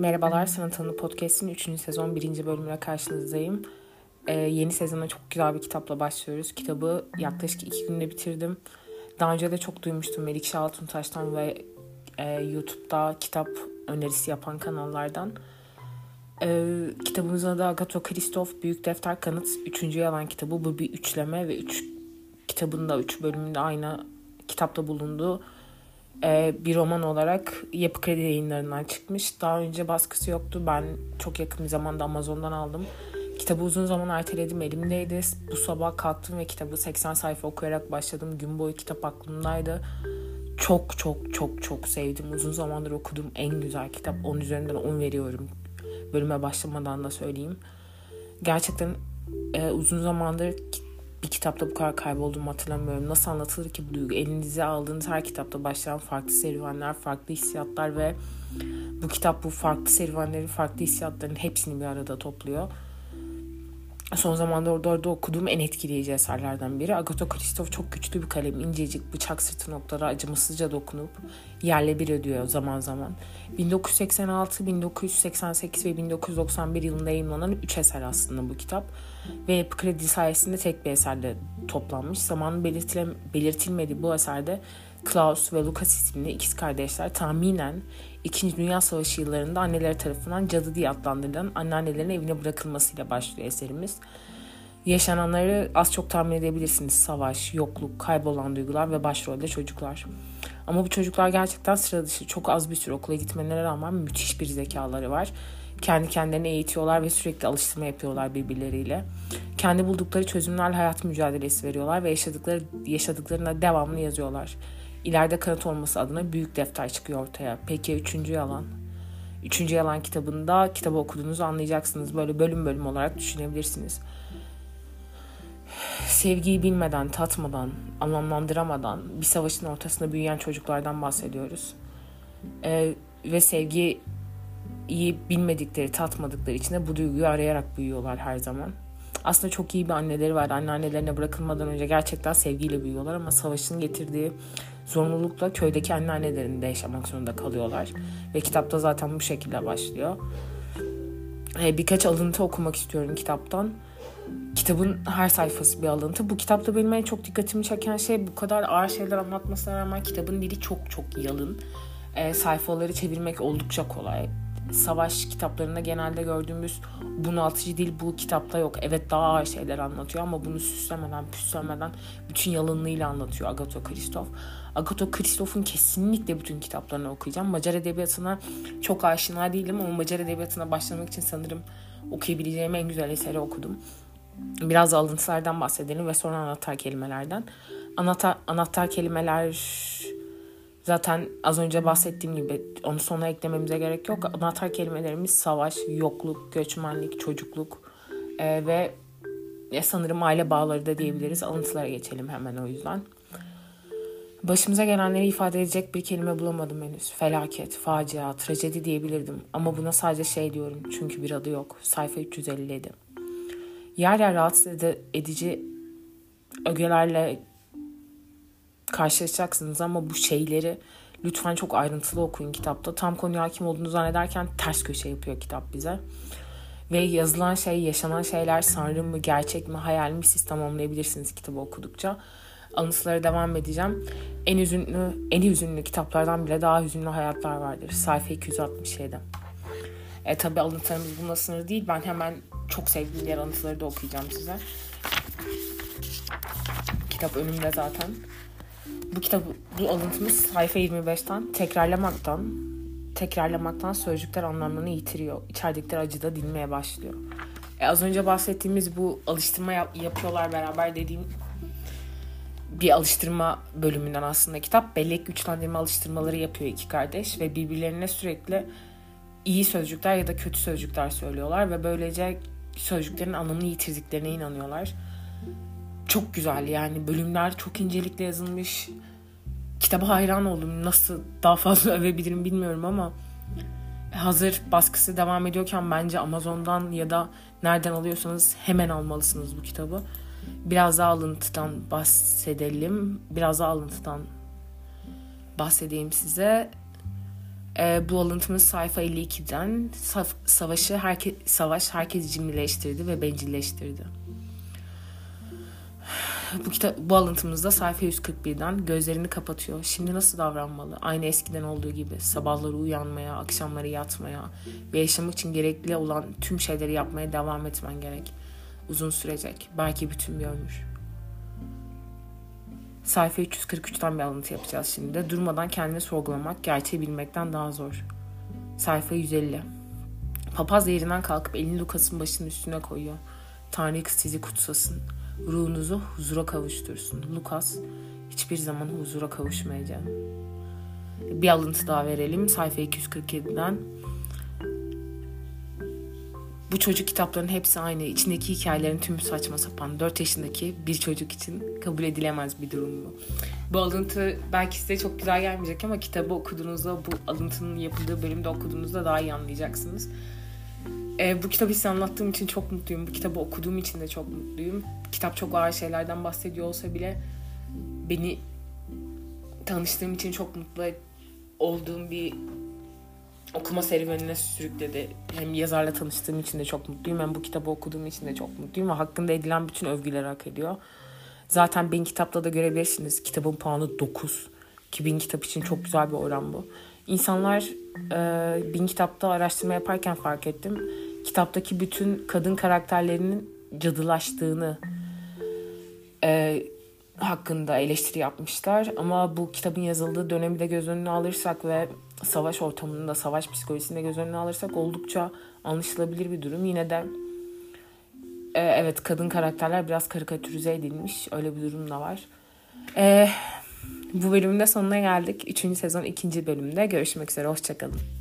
Merhabalar Sanat Anı Podcast'in 3. sezon 1. bölümüne karşınızdayım. Ee, yeni sezona çok güzel bir kitapla başlıyoruz. Kitabı yaklaşık 2 günde bitirdim. Daha önce de çok duymuştum Melikşah Altuntaş'tan ve e, YouTube'da kitap önerisi yapan kanallardan. Ee, kitabımızın adı Agato Kristof Büyük Defter Kanıt 3. Yalan kitabı. Bu bir üçleme ve 3 üç, kitabın da 3 bölümünde aynı kitapta bulunduğu e, bir roman olarak Yapı Kredi yayınlarından çıkmış. Daha önce baskısı yoktu. Ben çok yakın bir zamanda Amazon'dan aldım. Kitabı uzun zaman erteledim elimdeydi. Bu sabah kalktım ve kitabı 80 sayfa okuyarak başladım. Gün boyu kitap aklımdaydı. Çok çok çok çok sevdim. Uzun zamandır okuduğum en güzel kitap. 10 üzerinden 10 veriyorum. Bölüme başlamadan da söyleyeyim. Gerçekten e, uzun zamandır bir kitapta bu kadar kaybolduğumu hatırlamıyorum. Nasıl anlatılır ki bu duygu? Elinize aldığınız her kitapta başlayan farklı serüvenler, farklı hissiyatlar ve bu kitap bu farklı serüvenlerin, farklı hissiyatların hepsini bir arada topluyor. Son zamanlarda orada okuduğum en etkileyici eserlerden biri. Agatha Christoph çok güçlü bir kalem, incecik, bıçak sırtı noktalara acımasızca dokunup yerle bir ediyor zaman zaman. 1986, 1988 ve 1991 yılında yayınlanan 3 eser aslında bu kitap. Ve Kredi sayesinde tek bir eserde toplanmış. Zamanı belirtilmediği bu eserde Klaus ve Lucas isimli ikiz kardeşler tahminen İkinci Dünya Savaşı yıllarında anneleri tarafından cadı diye adlandırılan anneannelerin evine bırakılmasıyla başlıyor eserimiz. Yaşananları az çok tahmin edebilirsiniz. Savaş, yokluk, kaybolan duygular ve başrolde çocuklar. Ama bu çocuklar gerçekten sıra dışı. Çok az bir süre okula gitmelerine rağmen müthiş bir zekaları var. Kendi kendilerini eğitiyorlar ve sürekli alıştırma yapıyorlar birbirleriyle. Kendi buldukları çözümlerle hayat mücadelesi veriyorlar ve yaşadıkları yaşadıklarına devamlı yazıyorlar. İleride kanıt olması adına büyük defter çıkıyor ortaya. Peki üçüncü yalan? Üçüncü yalan kitabında kitabı okuduğunuzu anlayacaksınız. Böyle bölüm bölüm olarak düşünebilirsiniz. Sevgiyi bilmeden, tatmadan, anlamlandıramadan bir savaşın ortasında büyüyen çocuklardan bahsediyoruz. Ee, ve sevgi iyi bilmedikleri, tatmadıkları için de bu duyguyu arayarak büyüyorlar her zaman. Aslında çok iyi bir anneleri var. Anneannelerine bırakılmadan önce gerçekten sevgiyle büyüyorlar ama savaşın getirdiği zorunlulukla köydeki anneannelerinde yaşamak zorunda kalıyorlar. Ve kitapta zaten bu şekilde başlıyor. Ee, birkaç alıntı okumak istiyorum kitaptan. Kitabın her sayfası bir alıntı. Bu kitapta benim en çok dikkatimi çeken şey bu kadar ağır şeyler anlatmasına rağmen kitabın dili çok çok yalın. E, sayfaları çevirmek oldukça kolay savaş kitaplarında genelde gördüğümüz bunaltıcı dil bu kitapta yok. Evet daha ağır şeyler anlatıyor ama bunu süslemeden, püslemeden bütün yalınlığıyla anlatıyor Agatha Christoph. Agatha Christoph'un kesinlikle bütün kitaplarını okuyacağım. Macar edebiyatına çok aşina değilim ama Macar edebiyatına başlamak için sanırım okuyabileceğim en güzel eseri okudum. Biraz alıntılardan bahsedelim ve sonra anahtar kelimelerden. Anahtar, anahtar kelimeler Zaten az önce bahsettiğim gibi onu sona eklememize gerek yok. Anahtar kelimelerimiz savaş, yokluk, göçmenlik, çocukluk e, ve e, sanırım aile bağları da diyebiliriz. Alıntılara geçelim hemen o yüzden. Başımıza gelenleri ifade edecek bir kelime bulamadım henüz. Felaket, facia, trajedi diyebilirdim. Ama buna sadece şey diyorum çünkü bir adı yok. Sayfa 357. Yer yer rahatsız edici ögelerle karşılaşacaksınız ama bu şeyleri lütfen çok ayrıntılı okuyun kitapta. Tam konuya hakim olduğunu zannederken ters köşe yapıyor kitap bize. Ve yazılan şey, yaşanan şeyler sanrı mı, gerçek mi, hayal mi siz tamamlayabilirsiniz kitabı okudukça. Anıtılara devam edeceğim. En hüzünlü, en hüzünlü kitaplardan bile daha hüzünlü hayatlar vardır. Sayfa 267. E tabi alıntılarımız bununla sınırlı değil. Ben hemen çok sevdiğim diğer anıtıları da okuyacağım size. Kitap önümde zaten. Bu kitap bu alıntımız sayfa 25'ten tekrarlamaktan tekrarlamaktan sözcükler anlamlarını yitiriyor. İçerdikleri acı da dinmeye başlıyor. E, az önce bahsettiğimiz bu alıştırma yap- yapıyorlar beraber dediğim bir alıştırma bölümünden aslında kitap. Bellek güçlendirme alıştırmaları yapıyor iki kardeş ve birbirlerine sürekli iyi sözcükler ya da kötü sözcükler söylüyorlar ve böylece sözcüklerin anlamını yitirdiklerine inanıyorlar çok güzel yani bölümler çok incelikle yazılmış. Kitaba hayran oldum. Nasıl daha fazla övebilirim bilmiyorum ama hazır baskısı devam ediyorken bence Amazon'dan ya da nereden alıyorsanız hemen almalısınız bu kitabı. Biraz daha alıntıdan bahsedelim. Biraz daha alıntıdan bahsedeyim size. E, bu alıntımız sayfa 52'den Saf, savaşı herke, savaş herkes cimrileştirdi ve bencilleştirdi. Bu kitap bu alıntımızda sayfa 141'den gözlerini kapatıyor. Şimdi nasıl davranmalı? Aynı eskiden olduğu gibi sabahları uyanmaya, akşamları yatmaya ve yaşamak için gerekli olan tüm şeyleri yapmaya devam etmen gerek. Uzun sürecek. Belki bütün bir ömür. Sayfa 343'ten bir alıntı yapacağız şimdi. Durmadan kendini sorgulamak gerçeği bilmekten daha zor. Sayfa 150. Papaz yerinden kalkıp elini Lukas'ın başının üstüne koyuyor. Tanrı sizi kutsasın. Ruhunuzu huzura kavuştursun. Lukas hiçbir zaman huzura kavuşmayacağım. Bir alıntı daha verelim. Sayfa 247'den. Bu çocuk kitapların hepsi aynı. İçindeki hikayelerin tümü saçma sapan. 4 yaşındaki bir çocuk için kabul edilemez bir durum bu. Bu alıntı belki size çok güzel gelmeyecek ama kitabı okuduğunuzda bu alıntının yapıldığı bölümde okuduğunuzda daha iyi anlayacaksınız. E, bu kitabı size anlattığım için çok mutluyum. Bu kitabı okuduğum için de çok mutluyum. Kitap çok ağır şeylerden bahsediyor olsa bile beni tanıştığım için çok mutlu olduğum bir okuma serüvenine sürükledi. Hem yazarla tanıştığım için de çok mutluyum hem bu kitabı okuduğum için de çok mutluyum ve hakkında edilen bütün övgüleri hak ediyor. Zaten bin kitapta da görebilirsiniz. Kitabın puanı 9. Ki bin kitap için çok güzel bir oran bu. İnsanlar e, bin kitapta araştırma yaparken fark ettim. Kitaptaki bütün kadın karakterlerinin cadılaştığını e, hakkında eleştiri yapmışlar. Ama bu kitabın yazıldığı dönemi de göz önüne alırsak ve savaş ortamında, savaş psikolojisini göz önüne alırsak oldukça anlaşılabilir bir durum. Yine de e, evet kadın karakterler biraz karikatürize edilmiş. Öyle bir durum da var. E, bu bölümün de sonuna geldik. Üçüncü sezon ikinci bölümde görüşmek üzere. Hoşçakalın.